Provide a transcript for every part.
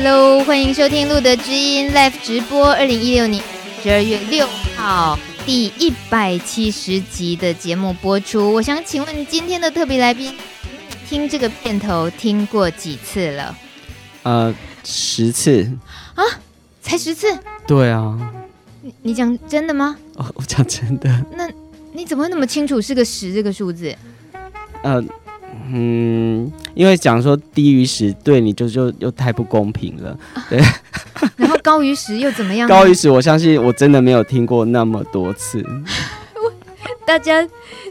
Hello，欢迎收听路德之音 Live 直播，二零一六年十二月六号第一百七十集的节目播出。我想请问今天的特别来宾，听这个片头听过几次了？呃，十次啊，才十次？对啊，你你讲真的吗？哦，我讲真的。那你怎么会那么清楚是个十这个数字？呃。嗯，因为讲说低于十，对你就就又太不公平了，对。然后高于十又怎么样？高于十，我相信我真的没有听过那么多次。大家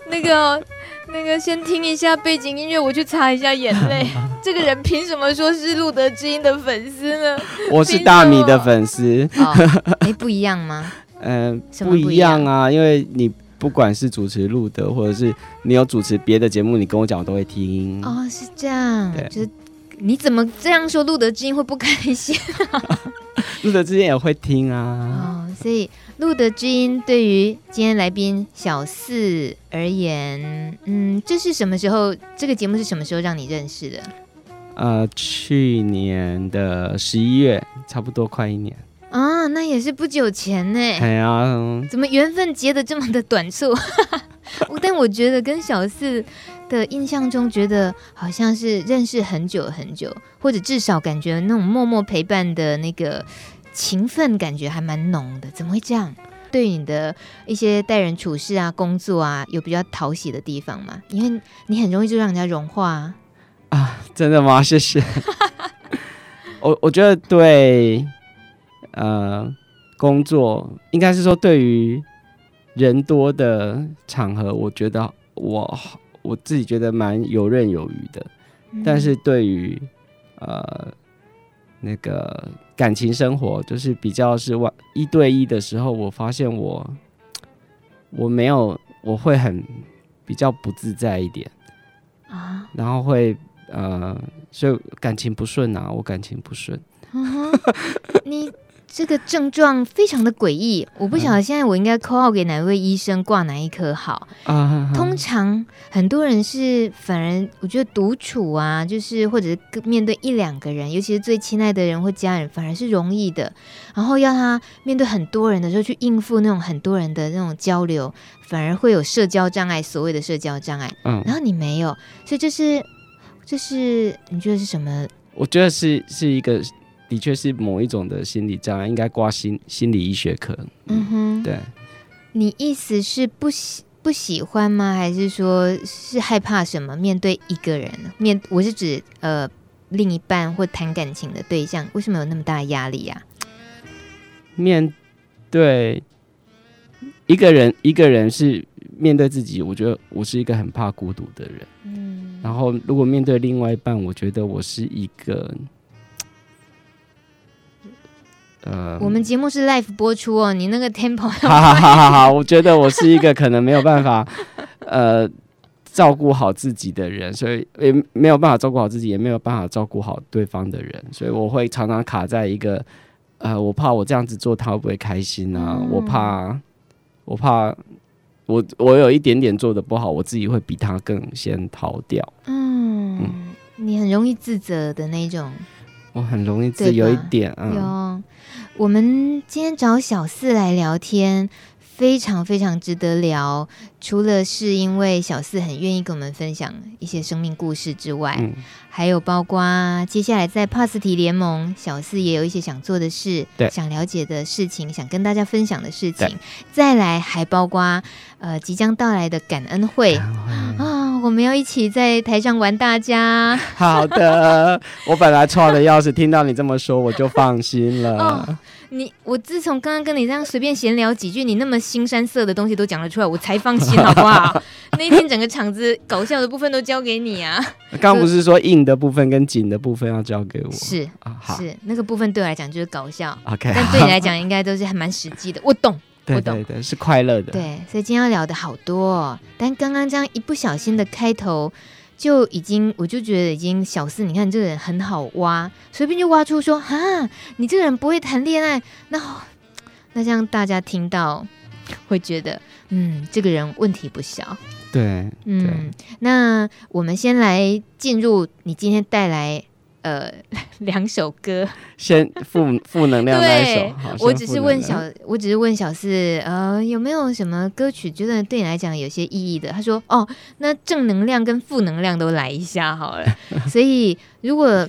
那个那个先听一下背景音乐，我去擦一下眼泪。这个人凭什么说是路德之音的粉丝呢？我是大米的粉丝。哎、哦，不一样吗？嗯、呃，不一样啊，因为你。不管是主持录的，或者是你有主持别的节目，你跟我讲，我都会听。哦，是这样。对，就是你怎么这样说，录德之音会不开心啊？露德之音也会听啊。哦，所以录德之音对于今天来宾小四而言，嗯，这是什么时候？这个节目是什么时候让你认识的？呃，去年的十一月，差不多快一年。啊，那也是不久前呢。哎呀，怎么缘分结得这么的短促？但我觉得跟小四的印象中，觉得好像是认识很久很久，或者至少感觉那种默默陪伴的那个情分，感觉还蛮浓的。怎么会这样？对你的一些待人处事啊、工作啊，有比较讨喜的地方吗？因为你很容易就让人家融化啊。啊，真的吗？谢谢。我我觉得对。呃，工作应该是说，对于人多的场合，我觉得我我自己觉得蛮游刃有余的。嗯、但是对于呃那个感情生活，就是比较是万一对一的时候，我发现我我没有，我会很比较不自在一点啊，然后会呃，所以感情不顺啊，我感情不顺。嗯、你。这个症状非常的诡异，我不晓得现在我应该 call 号给哪位医生挂哪一科好。啊，通常很多人是反而我觉得独处啊，就是或者是面对一两个人，尤其是最亲爱的人或家人，反而是容易的。然后要他面对很多人的时候去应付那种很多人的那种交流，反而会有社交障碍，所谓的社交障碍。嗯，然后你没有，所以这是这是你觉得是什么？我觉得是是一个。的确是某一种的心理障碍，应该挂心心理医学科。嗯哼，对。你意思是不喜不喜欢吗？还是说是害怕什么？面对一个人，面我是指呃另一半或谈感情的对象，为什么有那么大的压力呀？面对一个人，一个人是面对自己，我觉得我是一个很怕孤独的人。嗯。然后如果面对另外一半，我觉得我是一个。呃，我们节目是 live 播出哦，你那个 tempo 好好好好好，我觉得我是一个可能没有办法 呃照顾好自己的人，所以也没有办法照顾好自己，也没有办法照顾好对方的人，所以我会常常卡在一个呃，我怕我这样子做他会不会开心啊？嗯、我怕我怕我我有一点点做的不好，我自己会比他更先逃掉。嗯，嗯，你很容易自责的那种。我很容易自有一点啊。有，我们今天找小四来聊天，非常非常值得聊。除了是因为小四很愿意跟我们分享一些生命故事之外，嗯、还有包括接下来在帕斯提联盟，小四也有一些想做的事，想了解的事情，想跟大家分享的事情。再来还包括呃即将到来的感恩会啊。我们要一起在台上玩大家。好的，我本来错的要是听到你这么说，我就放心了。哦、你我自从刚刚跟你这样随便闲聊几句，你那么新山色的东西都讲得出来，我才放心，好不好？那一天整个场子搞笑的部分都交给你啊。刚不是说硬的部分跟紧的部分要交给我？是啊，好是那个部分对我来讲就是搞笑。OK，但对你来讲应该都是还蛮实际的。我懂。对对对，是快乐的。对，所以今天要聊的好多哦，但刚刚这样一不小心的开头，就已经我就觉得已经小四，你看你这个人很好挖，随便就挖出说哈，你这个人不会谈恋爱，那那这样大家听到会觉得，嗯，这个人问题不小。对，嗯，那我们先来进入你今天带来。呃 两首歌，先负 负能量那一首。我只是问小，我只是问小四，呃，有没有什么歌曲觉得对你来讲有些意义的？他说，哦，那正能量跟负能量都来一下好了。所以如果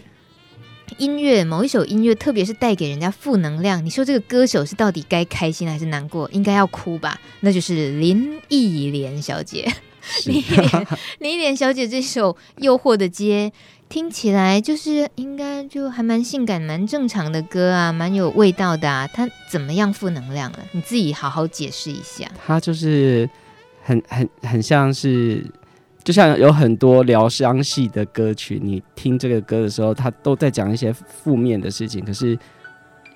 音乐某一首音乐，特别是带给人家负能量，你说这个歌手是到底该开心还是难过？应该要哭吧？那就是林忆莲小姐。林忆莲，林忆莲小姐这首《诱惑的街》听起来就是应该就还蛮性感、蛮正常的歌啊，蛮有味道的啊。它怎么样负能量了？你自己好好解释一下。它就是很很很像是。就像有很多疗伤系的歌曲，你听这个歌的时候，它都在讲一些负面的事情。可是，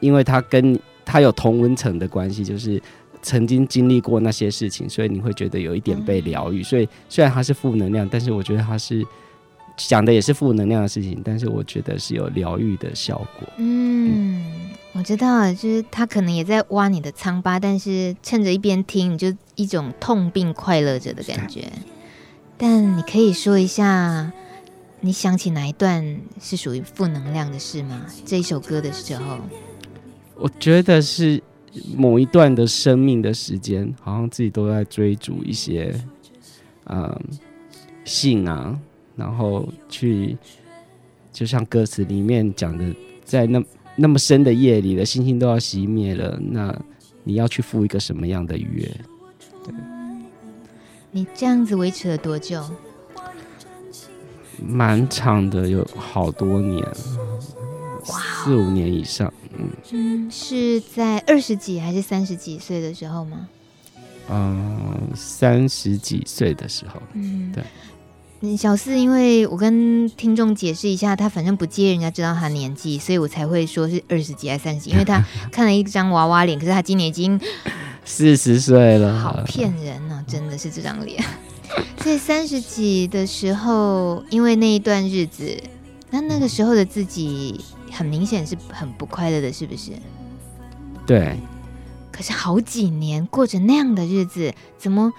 因为它跟它有同温层的关系，就是曾经经历过那些事情，所以你会觉得有一点被疗愈。所以，虽然它是负能量，但是我觉得它是讲的也是负能量的事情，但是我觉得是有疗愈的效果。嗯，嗯我知道了，就是他可能也在挖你的疮疤，但是趁着一边听，你就一种痛并快乐着的感觉。但你可以说一下，你想起哪一段是属于负能量的事吗？这一首歌的时候，我觉得是某一段的生命的时间，好像自己都在追逐一些，嗯，性啊，然后去，就像歌词里面讲的，在那那么深的夜里的星星都要熄灭了，那你要去赴一个什么样的约？对。你这样子维持了多久？蛮长的，有好多年，哇，四五年以上。嗯嗯，是在二十几还是三十几岁的时候吗？嗯，三十几岁的时候。嗯，对。嗯，小四，因为我跟听众解释一下，他反正不介意人家知道他年纪，所以我才会说是二十几还是三十几，因为他 看了一张娃娃脸，可是他今年已经。四十岁了，好骗人呢、啊！真的是这张脸。在三十几的时候，因为那一段日子，那那个时候的自己很明显是很不快乐的，是不是？对。可是好几年过着那样的日子，怎么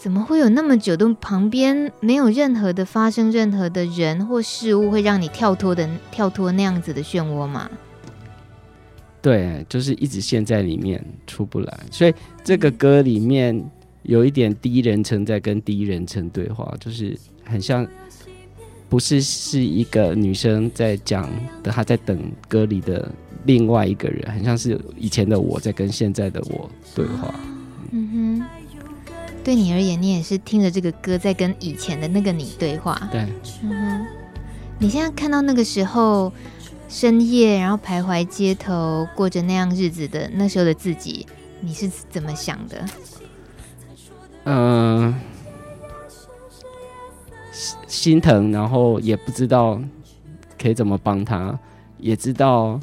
怎么会有那么久都旁边没有任何的发生任何的人或事物会让你跳脱的跳脱那样子的漩涡吗？对，就是一直陷在里面出不来，所以这个歌里面有一点第一人称在跟第一人称对话，就是很像，不是是一个女生在讲的，她在等歌里的另外一个人，很像是以前的我在跟现在的我对话。对你而言，你也是听着这个歌在跟以前的那个你对话。对，嗯哼，你现在看到那个时候。深夜，然后徘徊街头，过着那样日子的那时候的自己，你是怎么想的？嗯、呃，心疼，然后也不知道可以怎么帮他，也知道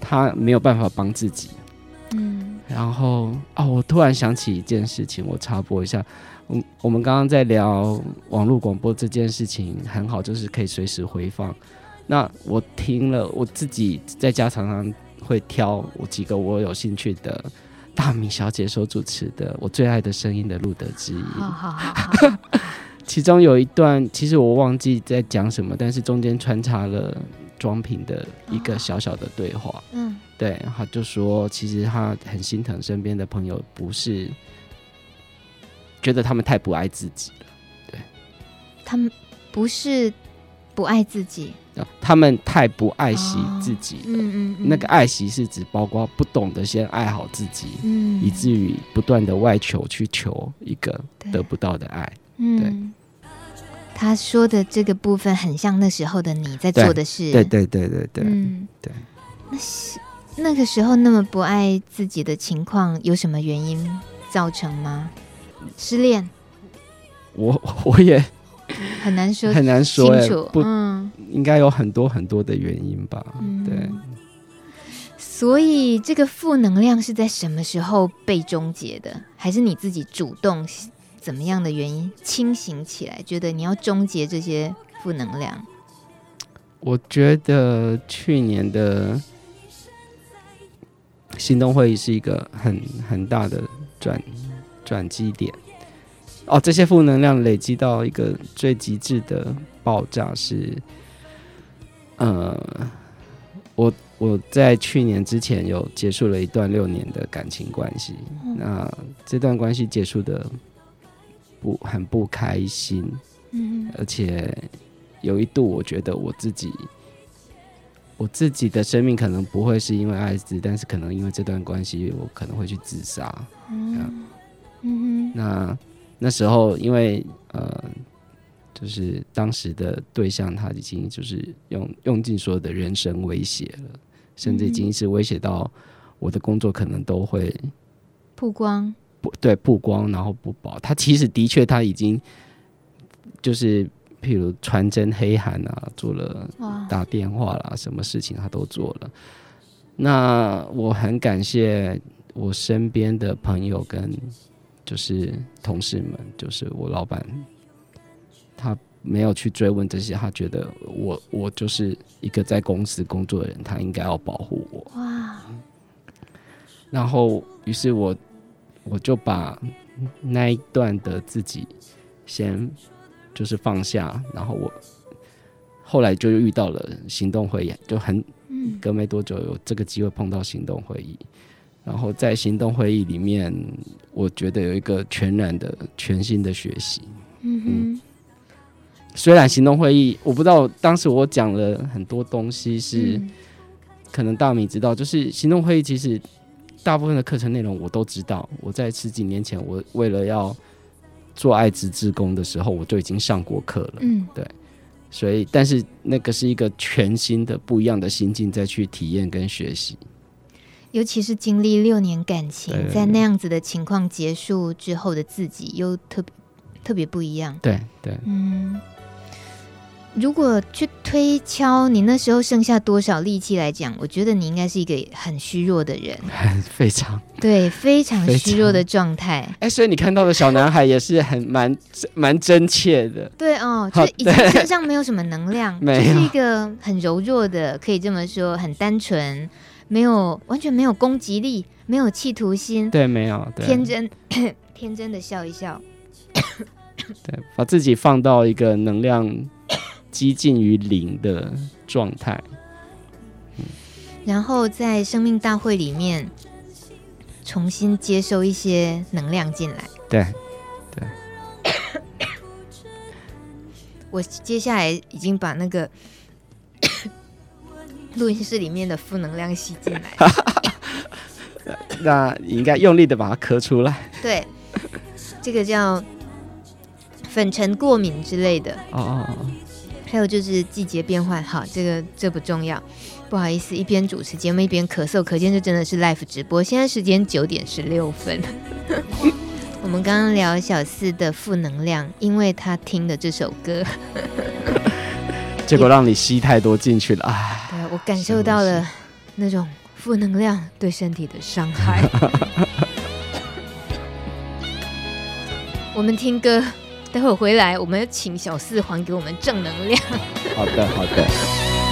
他没有办法帮自己。嗯，然后哦，我突然想起一件事情，我插播一下。我我们刚刚在聊网络广播这件事情，很好，就是可以随时回放。那我听了，我自己在家常常会挑我几个我有兴趣的大米小姐所主持的《我最爱的声音》的录得之一。好好好。其中有一段，其实我忘记在讲什么，但是中间穿插了庄平的一个小小的对话。嗯，对，他就说，其实他很心疼身边的朋友，不是觉得他们太不爱自己了。对，他们不是不爱自己。他们太不爱惜自己了，哦嗯嗯嗯、那个爱惜是指包括不懂得先爱好自己，嗯、以至于不断的外求去求一个得不到的爱。嗯、他说的这个部分很像那时候的你在做的事。对对对对对，嗯，对。那那个时候那么不爱自己的情况，有什么原因造成吗？失恋？我 我也。很难说，很难说清楚。不，嗯、应该有很多很多的原因吧？嗯、对。所以这个负能量是在什么时候被终结的？还是你自己主动怎么样的原因清醒起来，觉得你要终结这些负能量？我觉得去年的行动会议是一个很很大的转转机点。哦，这些负能量累积到一个最极致的爆炸是，呃，我我在去年之前有结束了一段六年的感情关系，嗯、那这段关系结束的不很不开心，嗯，而且有一度我觉得我自己，我自己的生命可能不会是因为艾滋，但是可能因为这段关系，我可能会去自杀，嗯，嗯，那那时候因为呃。就是当时的对象，他已经就是用用尽所有的人身威胁了，甚至已经是威胁到我的工作可能都会曝光，不对，曝光然后不保。他其实的确他已经就是譬如传真黑函啊，做了打电话啦，什么事情他都做了。那我很感谢我身边的朋友跟就是同事们，就是我老板。他没有去追问这些，他觉得我我就是一个在公司工作的人，他应该要保护我。哇！然后，于是我我就把那一段的自己先就是放下，然后我后来就遇到了行动会议，就很隔没多久有这个机会碰到行动会议，然后在行动会议里面，我觉得有一个全然的全新的学习。嗯哼。嗯虽然行动会议，我不知道当时我讲了很多东西是可能大米知道，就是行动会议其实大部分的课程内容我都知道。我在十几年前，我为了要做爱滋志工的时候，我就已经上过课了。嗯，对。所以，但是那个是一个全新的、不一样的心境，再去体验跟学习。尤其是经历六年感情，在那样子的情况结束之后的自己，又特别特别不一样。对对，嗯。如果去推敲你那时候剩下多少力气来讲，我觉得你应该是一个很虚弱的人，很 非常对，非常虚弱的状态。哎、欸，所以你看到的小男孩也是很蛮蛮真切的。对哦，就已经身上没有什么能量，就是一个很柔弱的，可以这么说，很单纯，没有完全没有攻击力，没有企图心，对，没有对天真 天真的笑一笑，对，把自己放到一个能量。几近于零的状态，嗯，然后在生命大会里面重新接收一些能量进来。对，对。我接下来已经把那个 录音室里面的负能量吸进来。那你应该用力的把它咳出来。对，这个叫粉尘过敏之类的。哦哦哦。还有就是季节变换，好，这个这不重要，不好意思，一边主持节目一边咳嗽，可见这真的是 live 直播。现在时间九点十六分，我们刚刚聊小四的负能量，因为他听的这首歌，结果让你吸太多进去了，哎，对，我感受到了那种负能量对身体的伤害。我们听歌。待会回来，我们要请小四还给我们正能量。好的，好的。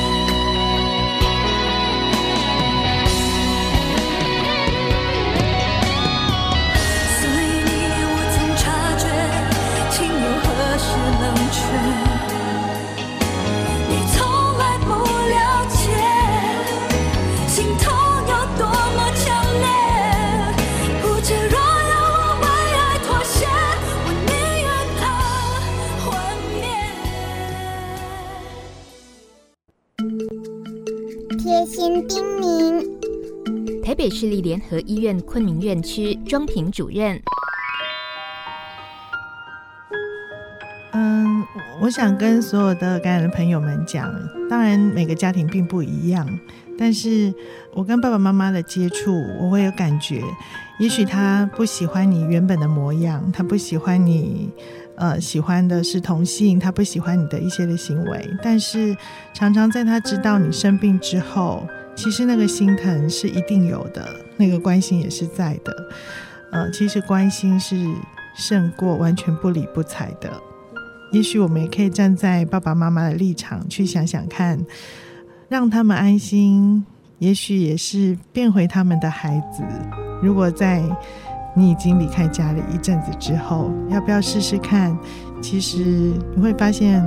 台北市立联合医院昆明院区庄平主任。嗯，我想跟所有的感染的朋友们讲，当然每个家庭并不一样，但是我跟爸爸妈妈的接触，我会有感觉，也许他不喜欢你原本的模样，他不喜欢你，呃，喜欢的是同性，他不喜欢你的一些的行为，但是常常在他知道你生病之后。其实那个心疼是一定有的，那个关心也是在的。呃，其实关心是胜过完全不理不睬的。也许我们也可以站在爸爸妈妈的立场去想想看，让他们安心，也许也是变回他们的孩子。如果在你已经离开家里一阵子之后要不要试试看？其实你会发现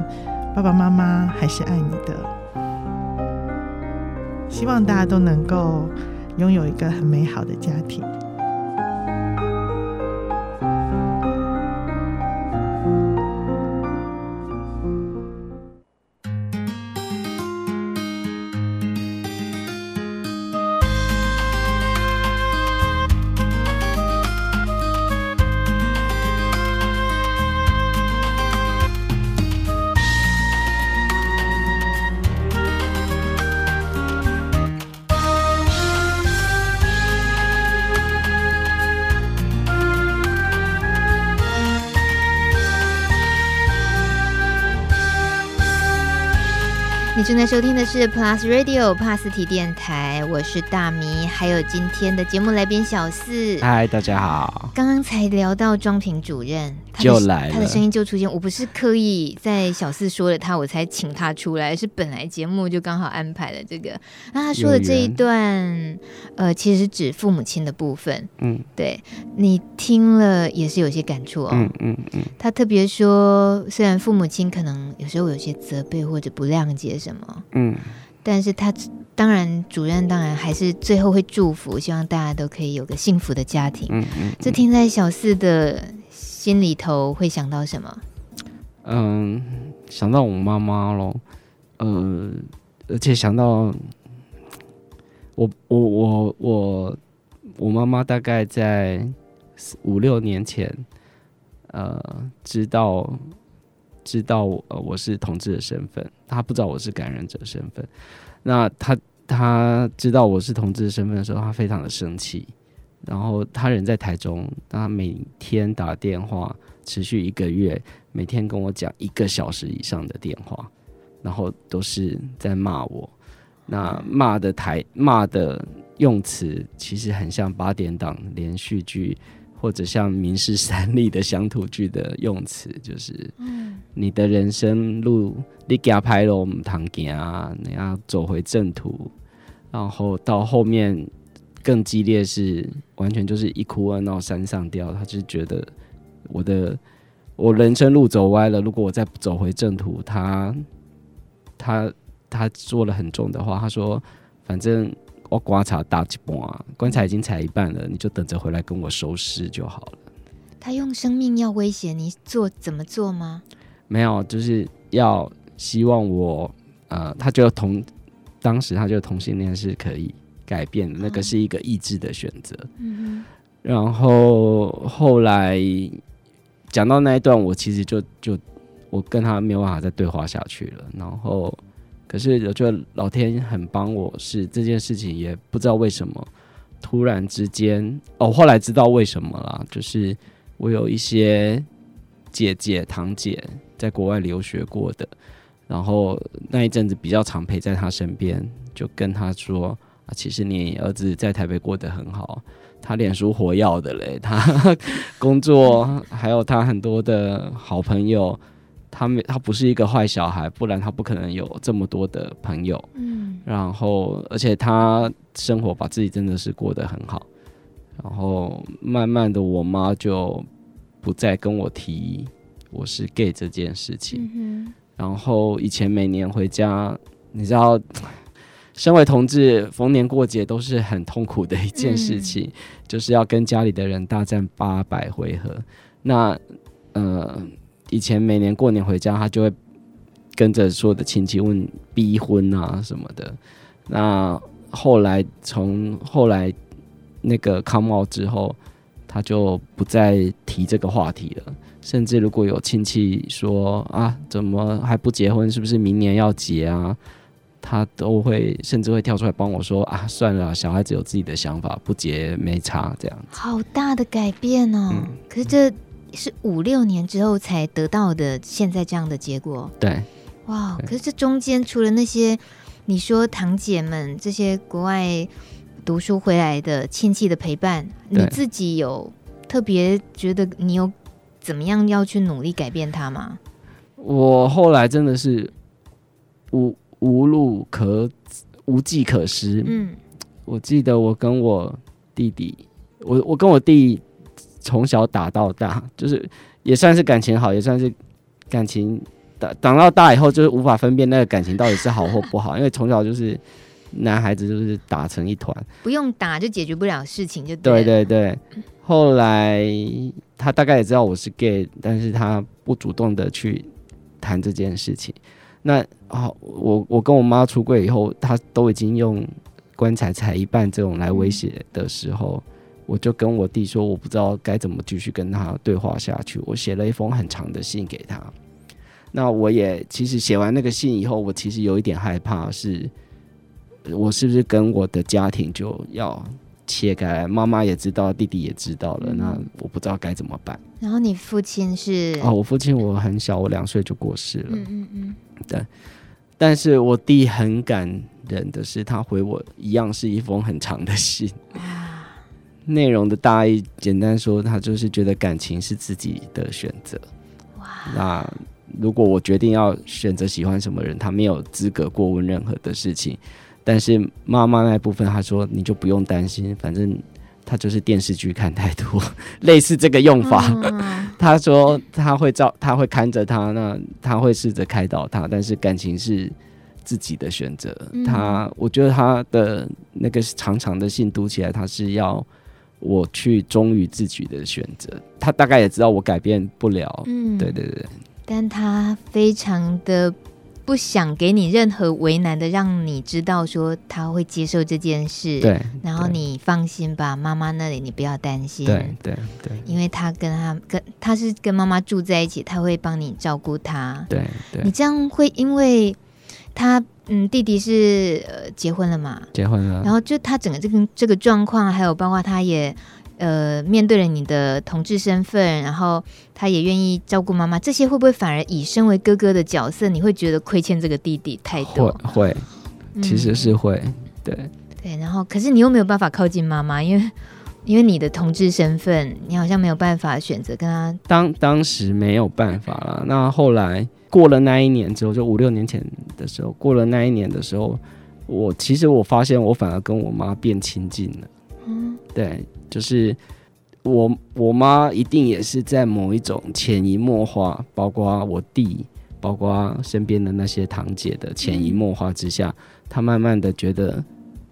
爸爸妈妈还是爱你的。希望大家都能够拥有一个很美好的家庭。收听的是 Plus Radio 帕斯提电台，我是大咪，还有今天的节目来宾小四。嗨，大家好。刚刚才聊到庄平主任，就来了，他的声音就出现。我不是刻意在小四说了他，我才请他出来，是本来节目就刚好安排了这个。那他说的这一段，呃，其实是指父母亲的部分。嗯，对，你听了也是有些感触哦。嗯嗯嗯。他特别说，虽然父母亲可能有时候有些责备或者不谅解什么，嗯，但是他当然主任当然还是最后会祝福，希望大家都可以有个幸福的家庭。嗯嗯，这听在小四的心里头会想到什么？嗯，想到我妈妈咯，呃，而且想到我我我我我妈妈大概在五六年前，呃，知道。知道我呃我是同志的身份，她不知道我是感染者身份。那她她知道我是同志的身份的时候，她非常的生气。然后他人在台中，他每天打电话，持续一个月，每天跟我讲一个小时以上的电话，然后都是在骂我。那骂的台骂的用词，其实很像八点档连续剧。或者像民事三立的乡土剧的用词，就是，你的人生路你给他拍了我们堂给啊，你要走回正途，然后到后面更激烈是完全就是一哭二闹三上吊，他就觉得我的我人生路走歪了，如果我再不走回正途，他他他说了很重的话，他说反正。我观察大几半，棺材已经踩一半了，你就等着回来跟我收尸就好了。他用生命要威胁你做怎么做吗？没有，就是要希望我呃，他就同当时他就同性恋是可以改变，那个是一个意志的选择。嗯哼。然后后来讲到那一段，我其实就就我跟他没有办法再对话下去了。然后。可是我觉得老天很帮我，是这件事情也不知道为什么，突然之间哦，后来知道为什么了，就是我有一些姐姐堂姐在国外留学过的，然后那一阵子比较常陪在他身边，就跟他说啊，其实你儿子在台北过得很好，他脸书火药的嘞，他 工作还有他很多的好朋友。他没，他不是一个坏小孩，不然他不可能有这么多的朋友。嗯，然后而且他生活把自己真的是过得很好。然后慢慢的，我妈就不再跟我提我是 gay 这件事情。嗯。然后以前每年回家，你知道，身为同志，逢年过节都是很痛苦的一件事情，嗯，就是要跟家里的人大战八百回合。那，呃。以前每年过年回家，他就会跟着所有的亲戚问逼婚啊什么的。那后来从后来那个 come out 之后，他就不再提这个话题了。甚至如果有亲戚说啊，怎么还不结婚？是不是明年要结啊？他都会甚至会跳出来帮我说啊，算了，小孩子有自己的想法，不结没差这样。好大的改变哦！嗯、可是这。是五六年之后才得到的，现在这样的结果。对，哇！可是这中间除了那些你说堂姐们这些国外读书回来的亲戚的陪伴，你自己有特别觉得你有怎么样要去努力改变他吗？我后来真的是无无路可无计可施。嗯，我记得我跟我弟弟，我我跟我弟。从小打到大，就是也算是感情好，也算是感情打长到大以后，就是无法分辨那个感情到底是好或不好，因为从小就是男孩子就是打成一团，不用打就解决不了事情，就对对对。后来他大概也知道我是 gay，但是他不主动的去谈这件事情。那啊，我我跟我妈出柜以后，她都已经用棺材踩一半这种来威胁的时候，我就跟我弟说，我不知道该怎么继续跟他对话下去。我写了一封很长的信给他。那我也其实写完那个信以后，我其实有一点害怕，是我是不是跟我的家庭就要切开来？妈妈也知道，弟弟也知道了，嗯、那我不知道该怎么办。然后你父亲是？哦，我父亲我很小，我两岁就过世了。嗯嗯嗯。对，但是我弟很感人的是，他回我一样是一封很长的信。内容的大意，简单说，他就是觉得感情是自己的选择。哇，那如果我决定要选择喜欢什么人，他没有资格过问任何的事情。但是妈妈那部分，她说你就不用担心，反正他就是电视剧看太多，类似这个用法。嗯、他说他会照，他会看着他，那他会试着开导他，但是感情是自己的选择。嗯、他，我觉得他的那个长长的信读起来，他是要。我去忠于自己的选择，他大概也知道我改变不了。嗯，对对对，但他非常的不想给你任何为难的，让你知道说他会接受这件事。对，然后你放心吧，妈妈那里你不要担心。对对对，因为他跟他跟他是跟妈妈住在一起，他会帮你照顾他。对对，你这样会因为他。嗯，弟弟是呃结婚了嘛？结婚了。然后就他整个这个这个状况，还有包括他也呃面对了你的同志身份，然后他也愿意照顾妈妈，这些会不会反而以身为哥哥的角色，你会觉得亏欠这个弟弟太多？会，会，其实是会，嗯、对对。然后可是你又没有办法靠近妈妈，因为因为你的同志身份，你好像没有办法选择跟他。当当时没有办法了，那后来。过了那一年之后，就五六年前的时候，过了那一年的时候，我其实我发现我反而跟我妈变亲近了。嗯，对，就是我我妈一定也是在某一种潜移默化，包括我弟，包括身边的那些堂姐的潜移默化之下，她慢慢的觉得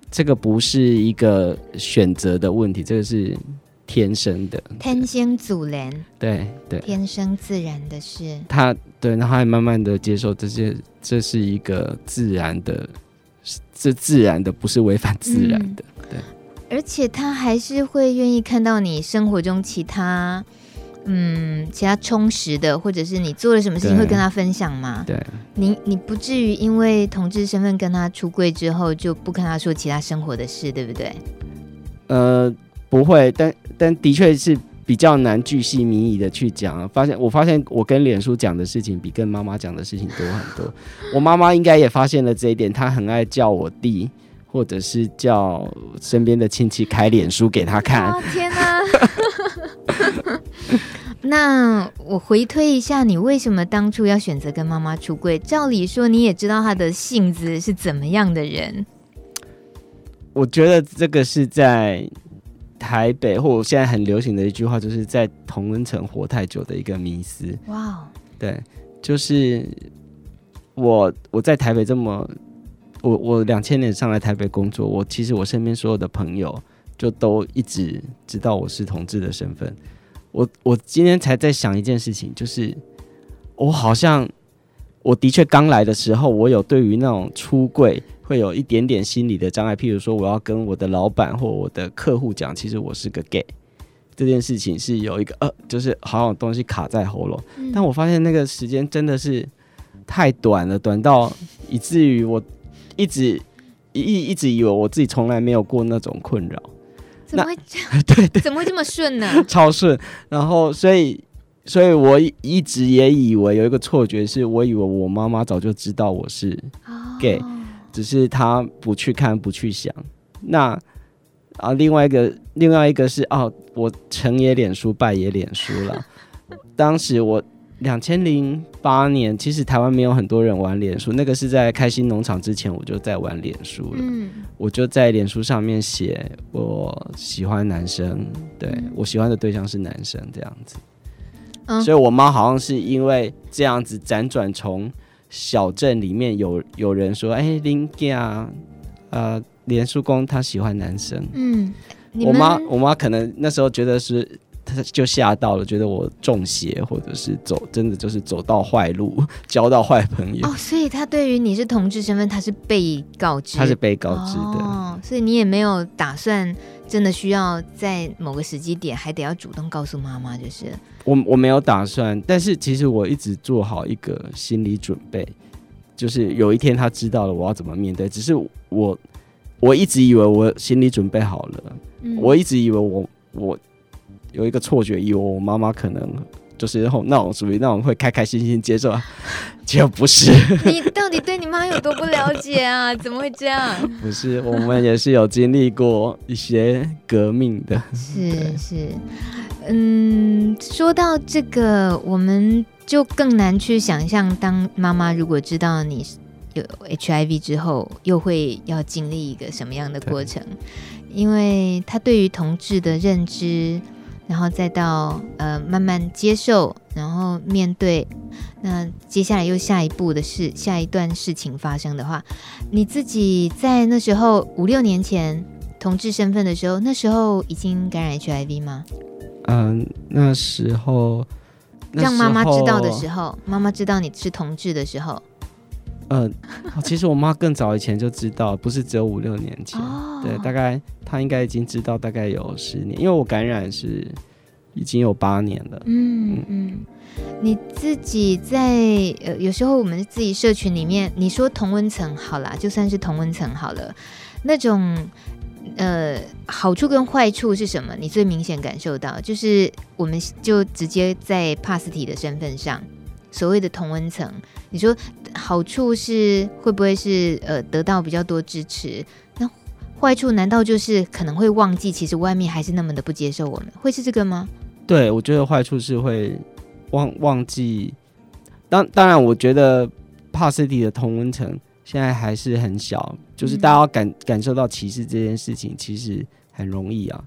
这个不是一个选择的问题，这个是。天生的，天生自然，对对，天生自然的事。他对，然后还慢慢的接受这些，这是一个自然的，这自然的不是违反自然的。而且他还是会愿意看到你生活中其他，嗯，其他充实的，或者是你做了什么事情会跟他分享吗？对，你你不至于因为同志身份跟他出柜之后就不跟他说其他生活的事，对不对？呃。不会，但但的确是比较难巨细靡遗的去讲。发现我发现我跟脸书讲的事情比跟妈妈讲的事情多很多。我妈妈应该也发现了这一点，她很爱叫我弟或者是叫身边的亲戚开脸书给他看。哦，天哪！那我回推一下，你为什么当初要选择跟妈妈出柜？照理说你也知道她的性子是怎么样的人。我觉得这个是在。台北，或我现在很流行的一句话，就是在同温层活太久的一个迷思。哇哦，对，就是我我在台北这么，我我两千年上来台北工作，我其实我身边所有的朋友就都一直知道我是同志的身份。我我今天才在想一件事情，就是我好像我的确刚来的时候，我有对于那种出柜。会有一点点心理的障碍，譬如说，我要跟我的老板或我的客户讲，其实我是个 gay，这件事情是有一个呃，就是好像有东西卡在喉咙。嗯、但我发现那个时间真的是太短了，短到以至于我一直一一直以为我自己从来没有过那种困扰。怎么会这样？对对，怎么会这么顺呢？超顺。然后，所以，所以我一直也以为有一个错觉，是我以为我妈妈早就知道我是 gay。哦只是她不去看，不去想。那啊，另外一个，另外一个是哦，我成也脸书，败也脸书了。当时我两千零八年，其实台湾没有很多人玩脸书，那个是在开心农场之前，我就在玩脸书了。嗯，我就在脸书上面写我喜欢男生，对，我喜欢的对象是男生这样子。嗯，所以我妈好像是因为这样子辗转从。小镇里面有有人说：“哎、欸，林家啊，呃，连叔公他喜欢男生。嗯，我妈我妈可能那时候觉得是。他就吓到了，觉得我中邪，或者是走真的就是走到坏路，交到坏朋友。哦，所以他对于你是同志身份，他是被告知，他是被告知的。哦，所以你也没有打算真的需要在某个时机点还得要主动告诉妈妈，就是我我没有打算，但是其实我一直做好一个心理准备，就是有一天他知道了我要怎么面对。只是我我一直以为我心理准备好了，嗯、我一直以为我我。有一个错觉，以为我妈妈可能就是那种属于那种会开开心心接受，结果不是。你到底对你妈有多不了解啊？怎么会这样？不是，我们也是有经历过一些革命的。是是，嗯，说到这个，我们就更难去想象，当妈妈如果知道你有 HIV 之后，又会要经历一个什么样的过程？因为她对于同志的认知。然后再到呃慢慢接受，然后面对，那接下来又下一步的事，下一段事情发生的话，你自己在那时候五六年前同志身份的时候，那时候已经感染 HIV 吗？嗯、呃，那时候，让妈妈知道的时候，妈妈知道你是同志的时候，嗯、呃，其实我妈更早以前就知道，不是只有五六年前，哦、对，大概。她应该已经知道大概有十年，因为我感染是已经有八年了。嗯嗯，你自己在呃，有时候我们自己社群里面，你说同温层好啦，就算是同温层好了，那种呃好处跟坏处是什么？你最明显感受到，就是我们就直接在帕斯体的身份上，所谓的同温层，你说好处是会不会是呃得到比较多支持？那坏处难道就是可能会忘记，其实外面还是那么的不接受我们，会是这个吗？对，我觉得坏处是会忘忘记。当当然，我觉得帕斯蒂的同温层现在还是很小，就是大家感、嗯、感受到歧视这件事情，其实很容易啊。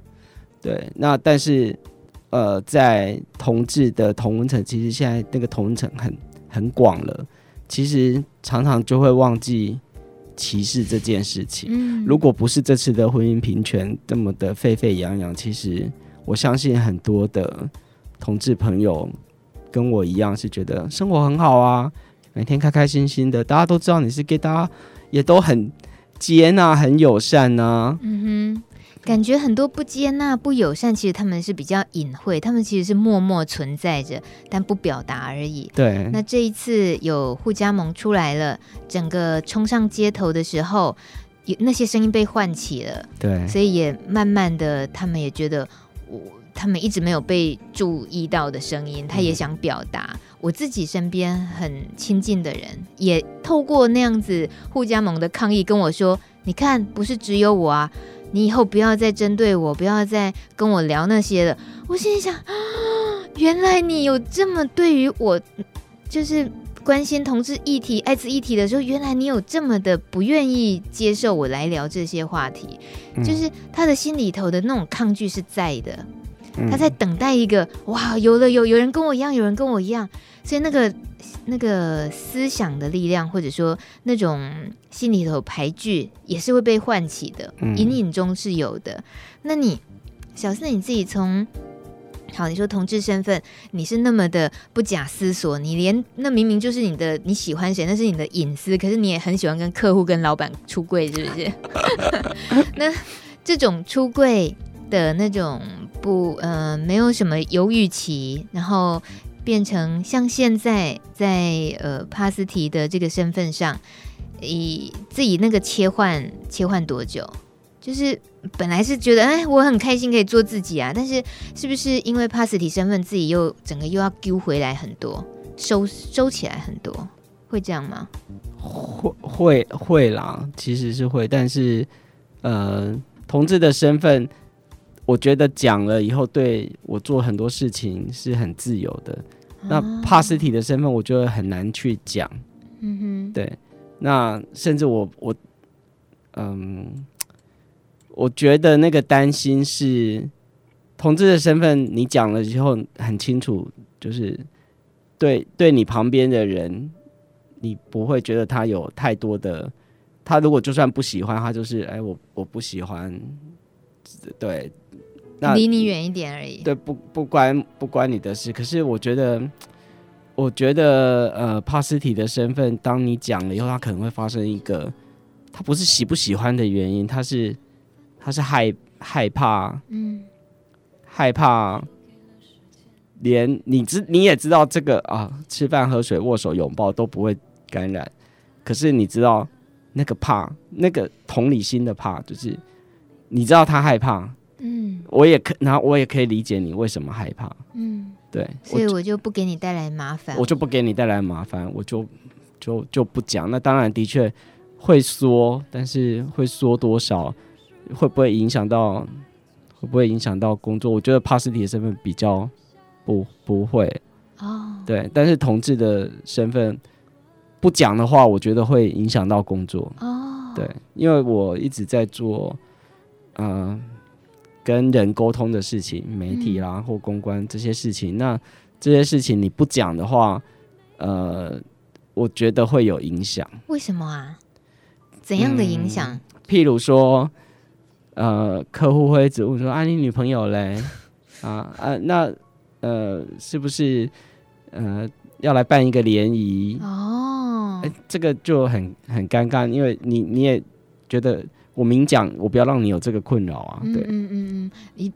对，那但是呃，在同志的同温层，其实现在那个同温层很很广了，其实常常就会忘记。歧视这件事情，嗯，如果不是这次的婚姻平权这么的沸沸扬扬，其实我相信很多的同志朋友跟我一样是觉得生活很好啊，每天开开心心的，大家都知道你是 gay，大家也都很接纳、很友善呐、啊。嗯哼。感觉很多不接纳、不友善，其实他们是比较隐晦，他们其实是默默存在着，但不表达而已。对。那这一次有互加盟出来了，整个冲上街头的时候，有那些声音被唤起了。对。所以也慢慢的，他们也觉得我他们一直没有被注意到的声音，他也想表达。嗯、我自己身边很亲近的人，也透过那样子互加盟的抗议跟我说：“你看，不是只有我啊。”你以后不要再针对我，不要再跟我聊那些了。我心里想，啊，原来你有这么对于我，就是关心同志议题、艾滋议题的时候，原来你有这么的不愿意接受我来聊这些话题，嗯、就是他的心里头的那种抗拒是在的，他在等待一个哇，有了有有人跟我一样，有人跟我一样，所以那个。那个思想的力量，或者说那种心里头排拒，也是会被唤起的，隐隐中是有的。那你小四，你自己从好，你说同志身份，你是那么的不假思索，你连那明明就是你的，你喜欢谁，那是你的隐私，可是你也很喜欢跟客户、跟老板出柜，是不是？那这种出柜的那种不，呃，没有什么犹豫期，然后。变成像现在在呃帕斯提的这个身份上，以自己那个切换切换多久？就是本来是觉得哎，我很开心可以做自己啊，但是是不是因为帕斯提身份，自己又整个又要丢回来很多，收收起来很多，会这样吗？会会会啦，其实是会，但是呃，同志的身份，我觉得讲了以后，对我做很多事情是很自由的。那帕斯提的身份，我觉得很难去讲。嗯哼，对。那甚至我我，嗯，我觉得那个担心是同志的身份，你讲了之后很清楚，就是对对你旁边的人，你不会觉得他有太多的他如果就算不喜欢，他就是哎，我我不喜欢，对，那离你远一点而已。对，不不关不关你的事。可是我觉得，我觉得呃，帕斯提的身份，当你讲了以后，他可能会发生一个，他不是喜不喜欢的原因，他是他是害害怕，嗯，害怕，连你知你也知道这个啊，吃饭喝水握手拥抱都不会感染，可是你知道。那个怕，那个同理心的怕，就是你知道他害怕，嗯，我也可，然后我也可以理解你为什么害怕，嗯，对，所以我就不给你带来麻烦，我就不给你带来麻烦，我就就就不讲。那当然的确会说，但是会说多少，会不会影响到，会不会影响到工作？我觉得帕斯提的身份比较不不会哦，对，但是同志的身份。不讲的话，我觉得会影响到工作。哦，对，因为我一直在做，嗯、呃，跟人沟通的事情，媒体啦或公关这些事情。嗯、那这些事情你不讲的话，呃，我觉得会有影响。为什么啊？怎样的影响？嗯、譬如说，呃，客户会一直问说：“啊，你女朋友嘞？啊啊，那呃，是不是呃要来办一个联谊？”哦。哎，这个就很很尴尬，因为你你也觉得我明讲，我不要让你有这个困扰啊。对，嗯嗯嗯，你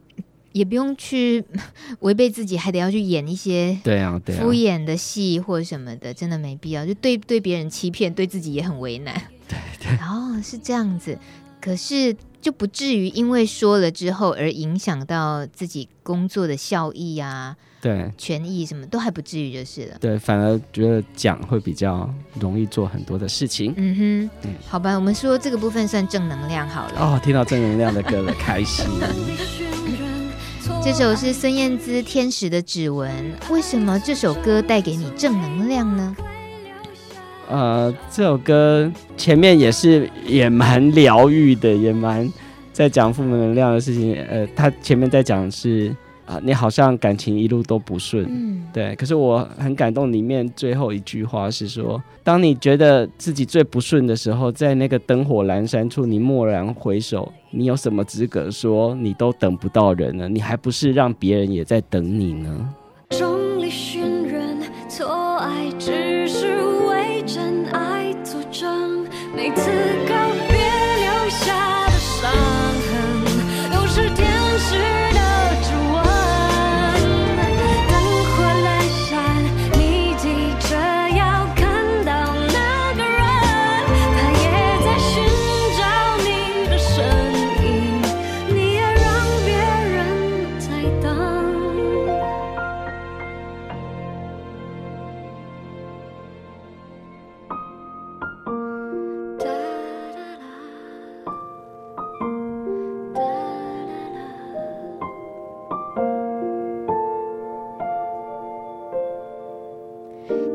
也不用去 违背自己，还得要去演一些对啊对敷衍的戏或者什么的，真的没必要。就对对别人欺骗，对自己也很为难。对对，哦，是这样子，可是就不至于因为说了之后而影响到自己工作的效益啊。对，权益什么都还不至于就是了。对，反而觉得讲会比较容易做很多的事情。嗯哼，嗯，好吧，我们说这个部分算正能量好了。哦，听到正能量的歌了，开心。这首是孙燕姿《天使的指纹》，为什么这首歌带给你正能量呢？呃，这首歌前面也是也蛮疗愈的，也蛮在讲负能量的事情。呃，他前面在讲是。啊，你好像感情一路都不顺，嗯，对。可是我很感动，里面最后一句话是说，当你觉得自己最不顺的时候，在那个灯火阑珊处，你蓦然回首，你有什么资格说你都等不到人呢？你还不是让别人也在等你呢？众里寻人，错爱只次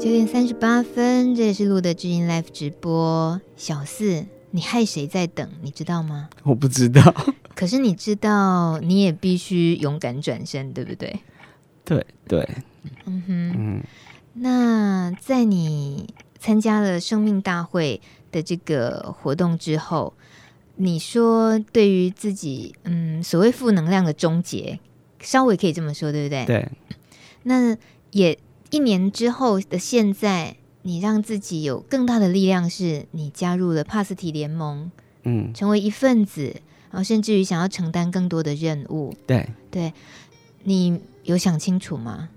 九点三十八分，这也是录的知音 Live 直播。小四，你害谁在等？你知道吗？我不知道。可是你知道，你也必须勇敢转身，对不对？对对。嗯哼。嗯。那在你参加了生命大会的这个活动之后，你说对于自己，嗯，所谓负能量的终结，稍微可以这么说，对不对？对。那也。一年之后的现在，你让自己有更大的力量，是你加入了帕斯提联盟，嗯，成为一份子，然后甚至于想要承担更多的任务。对，对，你有想清楚吗？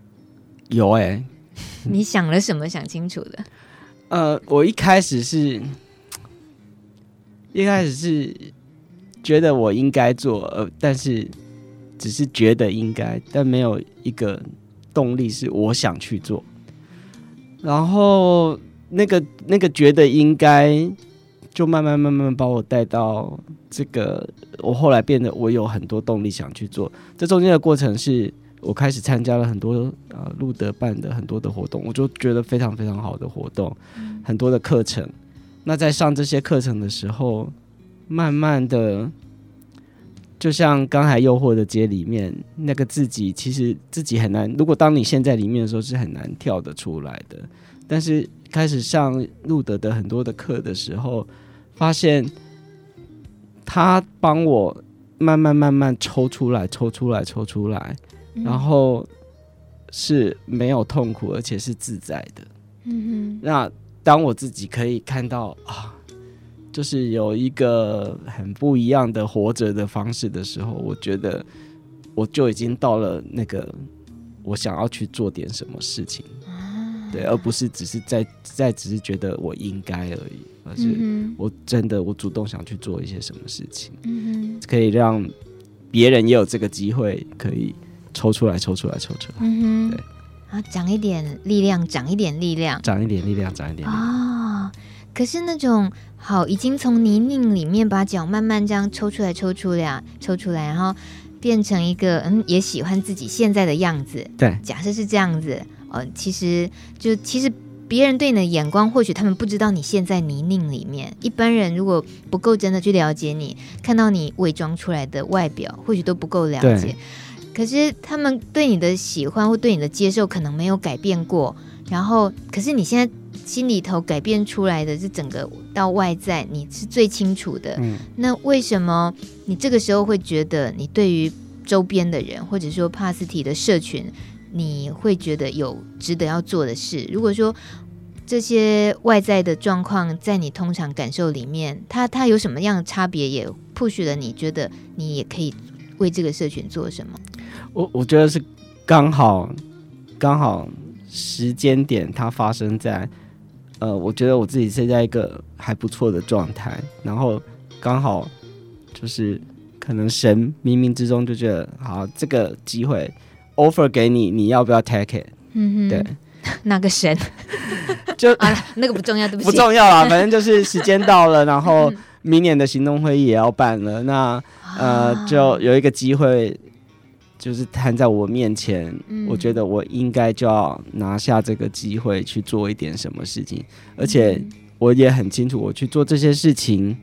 有哎、欸，你想了什么？想清楚的？呃，我一开始是，一开始是觉得我应该做，呃，但是只是觉得应该，但没有一个。动力是我想去做，然后那个那个觉得应该，就慢慢慢慢把我带到这个，我后来变得我有很多动力想去做。这中间的过程是我开始参加了很多呃路德办的很多的活动，我就觉得非常非常好的活动，很多的课程。那在上这些课程的时候，慢慢的。就像刚才《诱惑的街》里面那个自己，其实自己很难。如果当你陷在里面的时候，是很难跳得出来的。但是开始上路德的很多的课的时候，发现他帮我慢慢慢慢抽出来，抽出来，抽出来，嗯、然后是没有痛苦，而且是自在的。嗯哼，那当我自己可以看到啊，就是有一个很不一样的活着的方式的时候，我觉得我就已经到了那个我想要去做点什么事情。对，而不是只是在在只是觉得我应该而已，而是我真的我主动想去做一些什么事情，嗯，可以让别人也有这个机会可以抽出来，抽出来，抽出来，对，啊，长一点力量，长一点力量，长一点力量，长一点力量！可是那种好，已经从泥泞里面把脚慢慢这样抽出来，抽出来，抽出来，然后变成一个嗯，也喜欢自己现在的样子。对，假设是这样子。呃，其实就其实别人对你的眼光，或许他们不知道你现在泥泞里面。一般人如果不够真的去了解你，看到你伪装出来的外表，或许都不够了解。可是他们对你的喜欢或对你的接受，可能没有改变过。然后，可是你现在心里头改变出来的，这整个到外在，你是最清楚的。嗯。那为什么你这个时候会觉得，你对于周边的人，或者说帕斯提的社群？你会觉得有值得要做的事。如果说这些外在的状况在你通常感受里面，它它有什么样的差别，也 push 了你觉得你也可以为这个社群做什么？我我觉得是刚好刚好时间点它发生在呃，我觉得我自己现在一个还不错的状态，然后刚好就是可能神冥冥之中就觉得好这个机会。offer 给你，你要不要 take it？嗯哼，对，哪个神？就啊，那个不重要，对不起，不重要啊，反正就是时间到了，然后明年的行动会议也要办了，那呃，就有一个机会，就是摊在我面前，嗯、我觉得我应该就要拿下这个机会去做一点什么事情，而且我也很清楚，我去做这些事情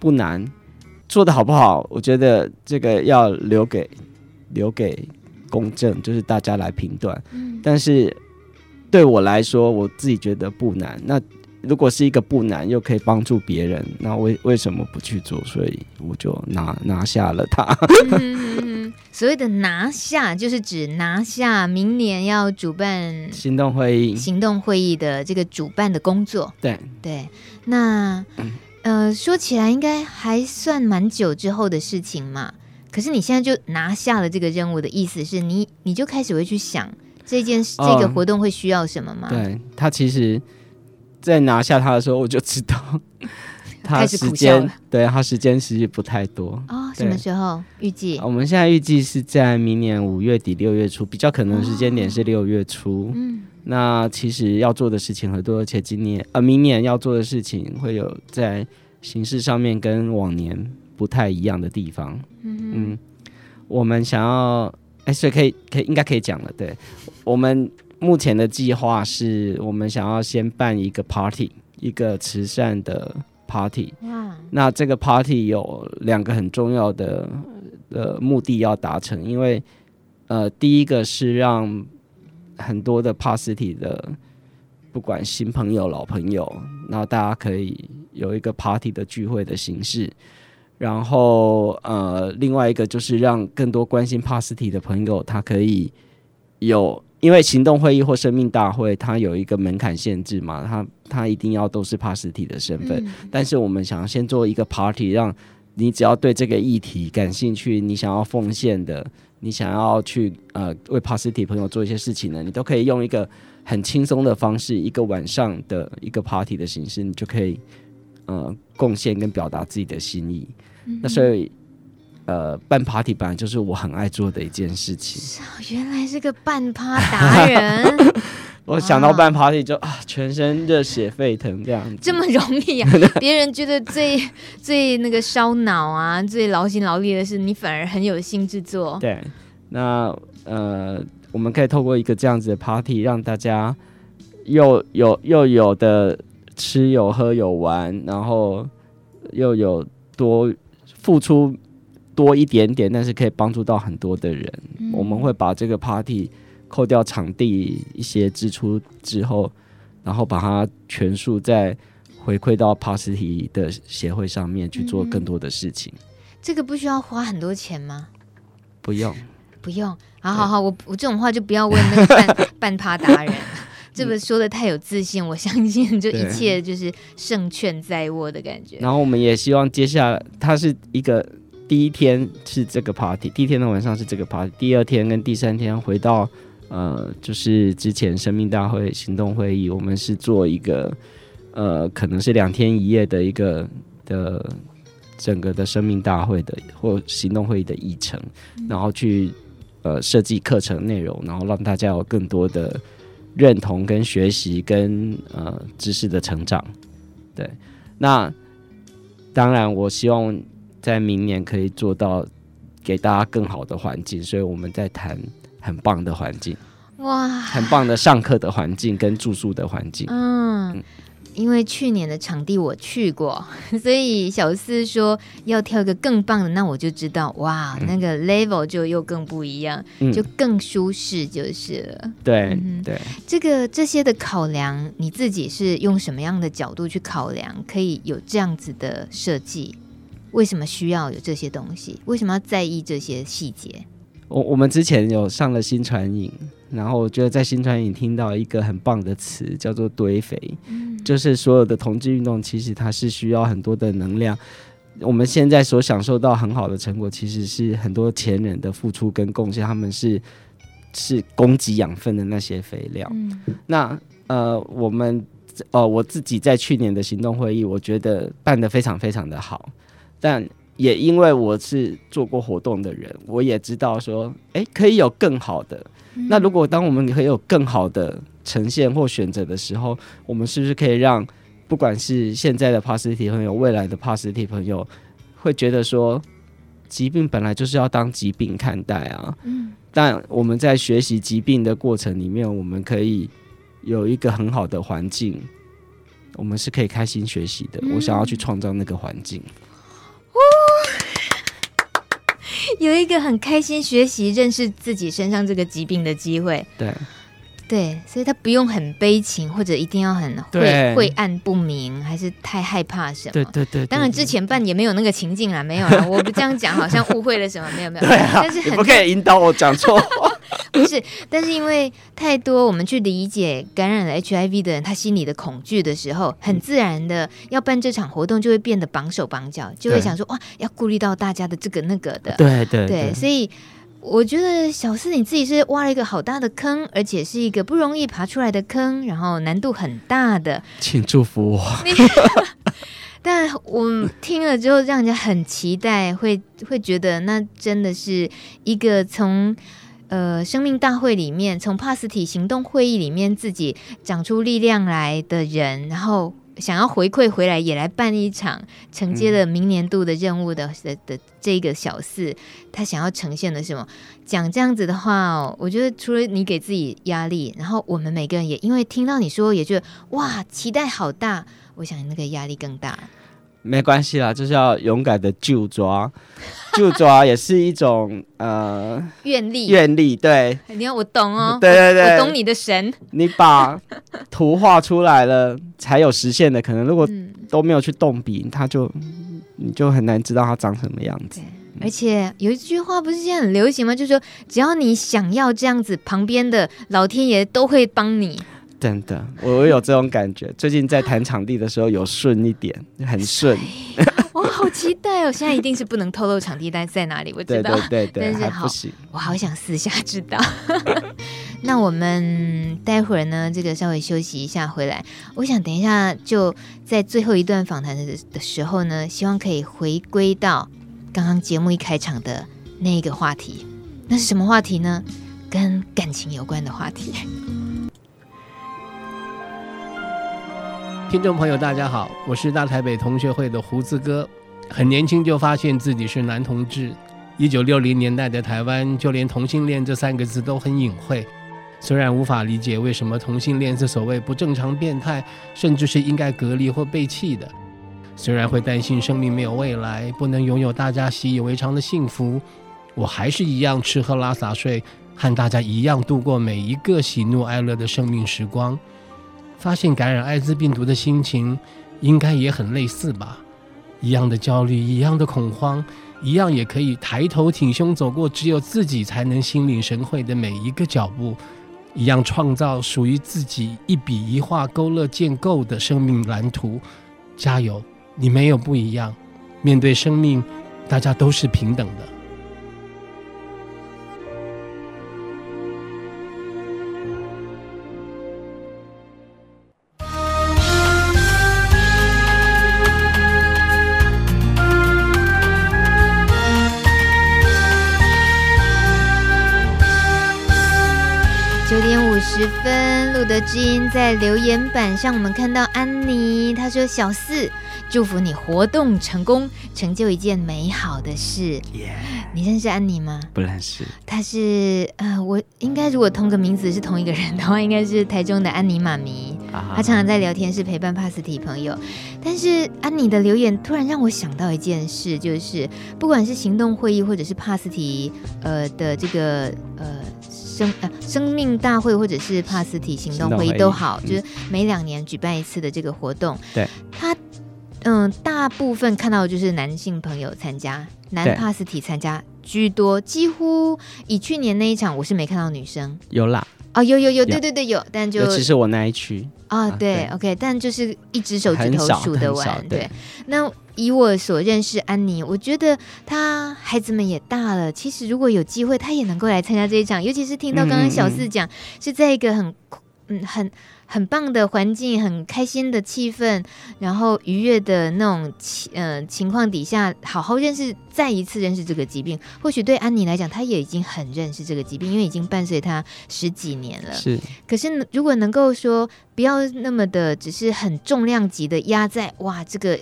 不难，做得好不好，我觉得这个要留给留给。公正就是大家来评断，嗯，但是对我来说，我自己觉得不难。那如果是一个不难又可以帮助别人，那为为什么不去做？所以我就拿拿下了它。嗯，所谓的拿下，就是指拿下明年要主办行动会议、行动会议的这个主办的工作。对对，那呃，说起来应该还算蛮久之后的事情嘛。可是你现在就拿下了这个任务的意思是你，你就开始会去想这件事、这个活动会需要什么吗？哦、对它，其实，在拿下他的时候，我就知道 他时间，对他时间其实不太多哦。什么时候预计？我们现在预计是在明年五月底六月初，比较可能时间点是六月初。嗯、哦，那其实要做的事情很多，而且今年呃明年要做的事情会有在形式上面跟往年不太一样的地方。嗯，嗯，我们想要，哎、欸，所以可以，可以，应该可以讲了。对，我们目前的计划是，我们想要先办一个 party，一个慈善的 party。哇，那这个 party 有两个很重要的呃目的要达成，因为呃，第一个是让很多的帕斯体的不管新朋友、老朋友，然后大家可以有一个 party 的聚会的形式。然后，呃，另外一个就是让更多关心帕斯提的朋友，他可以有，因为行动会议或生命大会，它有一个门槛限制嘛，它它一定要都是帕斯体的身份。嗯。但是我们想要先做一个 party，让你只要对这个议题感兴趣，你想要奉献的，你想要去呃为帕斯体朋友做一些事情呢，你都可以用一个很轻松的方式，一个晚上的一个 party 的形式，你就可以呃贡献跟表达自己的心意。那所以，呃，办 party 本来就是我很爱做的一件事情。原来是个办趴达人。我想到办 party 就啊，全身热血沸腾这样子。这么容易啊？别人觉得最最那个烧脑啊，最劳心劳力的事，你反而很有心制作。对，那呃，我们可以透过一个这样子的 party，让大家又有又有的吃，有喝，有玩，然后又有多。付出多一点点，但是可以帮助到很多的人。嗯。我们会把这个 party 扣掉场地一些支出之后，然后把它全数再回回馈到帕斯提的协会上面去做更多的事情。嗯、这个不需要花很多钱吗？不用，不用。好好好，我我这种话就不要问那个半 半趴达人。这个说的太有自信，我相信就一切就是胜券在握的感觉。然后我们也希望接下来，它是一个第一天是这个 party，第一天的晚上是这个 party，第二天跟第三天回到呃，就是之前生命大会行动会议，我们是做一个呃，可能是两天一夜的一个的整个的生命大会的或行动会议的议程，然后去呃设计课程内容，然后让大家有更多的。认同跟学习跟呃知识的成长，对，那当然我希望在明年可以做到给大家更好的环境，所以我们在谈很棒的环境，哇，很棒的上课的环境跟住宿的环境，嗯。嗯因为去年的场地我去过，所以小四说要挑一个更棒的，那我就知道哇，那个 level 就又更不一样，嗯、就更舒适就是了。对对，这个这些的考量，你自己是用什么样的角度去考量，可以有这样子的设计？为什么需要有这些东西？为什么要在意这些细节？我我们之前有上了新传影。然后我觉得在新传影听到一个很棒的词，叫做堆肥，嗯，就是所有的同志运动其实它是需要很多的能量。我们现在所享受到很好的成果，其实是很多前人的付出跟贡献，他们是是供给养分的那些肥料。嗯，那呃，我们呃，我自己在去年的行动会议，我觉得办得非常非常的好，但也因为我是做过活动的人，我也知道说，哎，可以有更好的。那如果当我们可以有更好的呈现或选择的时候，我们是不是可以让不管是现在的帕斯提朋友，未来的帕斯提朋友，会觉得说，疾病本来就是要当疾病看待啊。嗯。但我们在学习疾病的过程里面，我们可以有一个很好的环境，我们是可以开心学习的。我想要去创造那个环境。有一个很开心学习、认识自己身上这个疾病的机会，对，对，所以他不用很悲情，或者一定要很晦晦暗不明，还是太害怕什么？对对对，对。当然之前办也没有那个情境啦，没有啦，我不这样讲，好像误会了什么？没有没有，对啊，但是很不可以引导我讲错话。不是，但是因为太多我们去理解感染了 HIV 的人，他心里的恐惧的时候，很自然的要办这场活动，就会变得绑手绑脚，就会想说哇，要顾虑到大家的这个那个的。对对对，所以我觉得小四你自己是挖了一个好大的坑，而且是一个不容易爬出来的坑，然后难度很大的。请祝福我。但我听了之后，让人家很期待，会会觉得那真的是一个从。呃，生命大会里面，从帕斯体行动会议里面自己长出力量来的人，然后想要回馈回来，也来办一场承接了明年度的任务的的的这个小四，他想要呈现的是什么？讲这样子的话哦，我觉得除了你给自己压力，然后我们每个人也因为听到你说，也觉得哇，期待好大，我想那个压力更大。没关系啦，就是要勇敢的就抓，就抓也是一种呃愿力，愿力对。你要我懂哦，对对对，我懂你的神。你把图画出来了，才有实现的可能。如果都没有去动笔，它就你就很难知道它长什么样子。而且有一句话不是现在很流行吗？就是说，只要你想要这样子，旁边的老天爷都会帮你。真的，我有这种感觉。最近在谈场地的时候，有顺一点，很顺。我好期待哦！现在一定是不能透露场地在在哪里，我知道。对对对，但是好，我好想私下知道。那我们待会儿呢，这个稍微休息一下，回来，我想等一下就在最后一段访谈的的时候呢，希望可以回归到刚刚节目一开场的那个话题。那是什么话题呢？跟感情有关的话题。听众朋友，大家好，我是大台北同学会的胡子哥。很年轻就发现自己是男同志。一九六零年代的台湾，就连同性恋这三个字都很隐晦。虽然无法理解为什么同性恋是所谓不正常变态，甚至是应该隔离或背弃的。虽然会担心生命没有未来，不能拥有大家习以为常的幸福，我还是一样吃喝拉撒睡，和大家一样度过每一个喜怒哀乐的生命时光。发现感染艾滋病毒的心情，应该也很类似吧？一样的焦虑，一样的恐慌，一样也可以抬头挺胸走过只有自己才能心领神会的每一个脚步，一样创造属于自己一笔一画勾勒建构的生命蓝图。加油，你没有不一样，面对生命，大家都是平等的。分，路德之音在留言板上，我们看到安妮，她说：“小四，祝福你活动成功，成就一件美好的事。” Yeah. 你认识安妮吗？不认识。她是呃，我应该如果同个名字是同一个人的话，应该是台中的安妮妈咪。她常常在聊天室陪伴帕斯提朋友。但是安妮的留言突然让我想到一件事，就是不管是行动会议或者是帕斯提呃的这个呃。生呃生命大会或者是帕斯提行动会议都好，就是每两年举办一次的这个活动。对，他嗯、呃，大部分看到的就是男性朋友参加，男帕斯提参加居多，几乎以去年那一场我是没看到女生。有啦，哦，有有有，对对对有，但就其实我那一区啊，对，OK，但就是一只手指头数得完，对，那。以我所认识安妮，我觉得她孩子们也大了。其实如果有机会，她也能够来参加这一场。尤其是听到刚刚小四讲，嗯嗯是在一个很嗯很很棒的环境、很开心的气氛，然后愉悦的那种情呃情况底下，好好认识，再一次认识这个疾病。或许对安妮来讲，她也已经很认识这个疾病，因为已经伴随她十几年了。是。可是如果能够说不要那么的，只是很重量级的压在哇这个。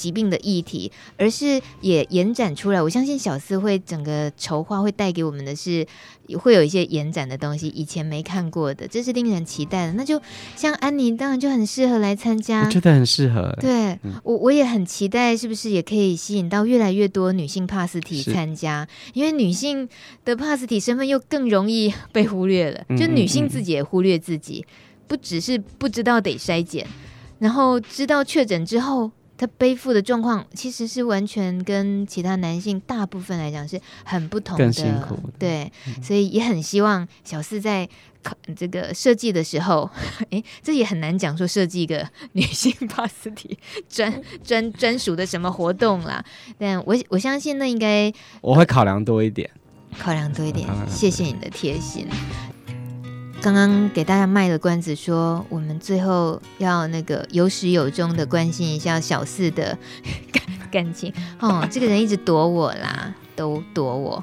疾病的议题，而是也延展出来。我相信小四会整个筹划会带给我们的是，会有一些延展的东西，以前没看过的，这是令人期待的。那就像安妮，当然就很适合来参加，我觉得很适合。对、嗯、我，我也很期待，是不是也可以吸引到越来越多女性帕斯体参加？因为女性的帕斯体身份又更容易被忽略了，就女性自己也忽略自己，嗯嗯嗯，不只是不知道得筛检，然后知道确诊之后。他背负的状况其实是完全跟其他男性大部分来讲是很不同的，更辛苦的。对，所以也很希望小四在考这个设计的时候，诶，这也很难讲说设计一个 女性巴斯体专专专属的什么活动啦。但我我相信那应该我会考量多一点，考量多一点。谢谢你的贴心。刚刚给大家卖了关子，说我们最后要那个有始有终的关心一下小四的 感感情哦。这个人一直躲我啦，都躲我。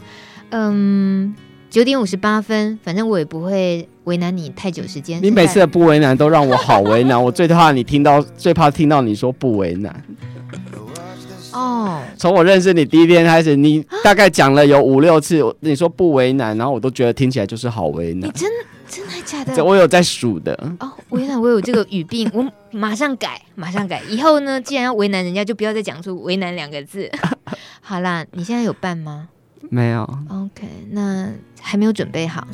嗯，九点五十八分，反正我也不会为难你太久时间。你每次的不为难都让我好为难，我最怕你听到，最怕听到你说不为难。哦，从我认识你第一天开始，你大概讲了有五六次，你说不为难，然后我都觉得听起来就是好为难。你真。真的假的？我有在数的哦。我原来我有这个语病，我马上改，马上改。以后呢，既然要为难人家，就不要再讲出“为难”两个字。好啦，你现在有办吗？没有。OK，那还没有准备好。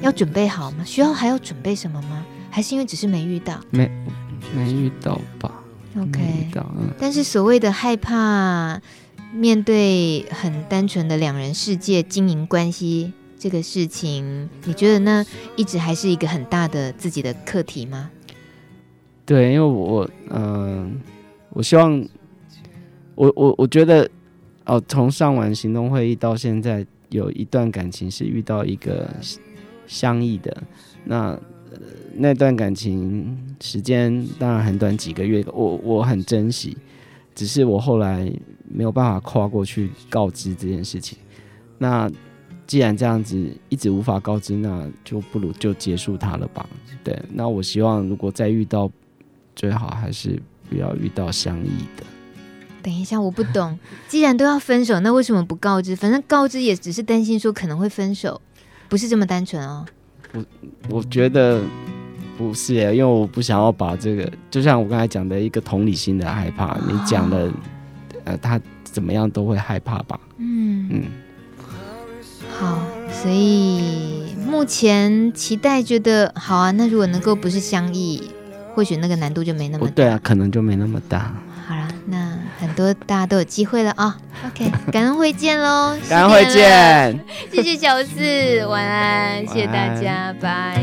要准备好吗？需要还要准备什么吗？还是因为只是没遇到？没没遇到吧？OK，遇到。嗯。但是所谓的害怕面对很单纯的两人世界经营关系。这个事情，你觉得呢？一直还是一个很大的自己的课题吗？对，因为我，嗯、我希望，我我我觉得，哦，从上完行动会议到现在，有一段感情是遇到一个相异的，那、那段感情时间当然很短，几个月，我我很珍惜，只是我后来没有办法跨过去告知这件事情，那。既然这样子一直无法告知，那就不如就结束它了吧。对，那我希望如果再遇到，最好还是不要遇到相异的。等一下，我不懂，既然都要分手，那为什么不告知？反正告知也只是担心说可能会分手，不是这么单纯哦。我我觉得不是耶，因为我不想要把这个，就像我刚才讲的一个同理心的害怕，你讲的，哦、呃，他怎么样都会害怕吧？嗯嗯。好，所以目前期待觉得好啊。那如果能够不是相异，或许那个难度就没那么大。对啊，可能就没那么大。好了，那很多大家都有机会了啊。OK，感恩会见喽，感恩会见，谢谢小四，晚安，谢谢大家，拜。